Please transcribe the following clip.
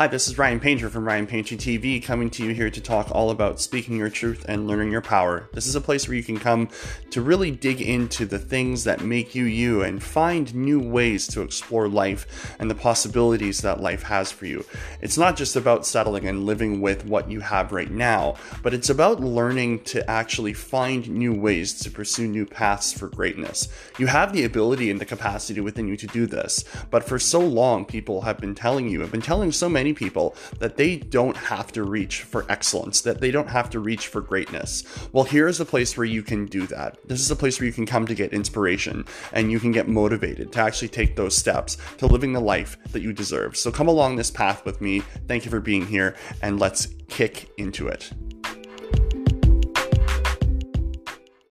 Hi, this is Ryan Painter from Ryan Painter TV coming to you here to talk all about speaking your truth and learning your power. This is a place where you can come to really dig into the things that make you you and find new ways to explore life and the possibilities that life has for you. It's not just about settling and living with what you have right now, but it's about learning to actually find new ways to pursue new paths for greatness. You have the ability and the capacity within you to do this, but for so long, people have been telling you, have been telling so many people that they don't have to reach for excellence, that they don't have to reach for greatness. Well, here is a place where you can do that. This is a place where you can come to get inspiration and you can get motivated to actually take those steps to living the life that you deserve. So come along this path with me. Thank you for being here and let's kick into it.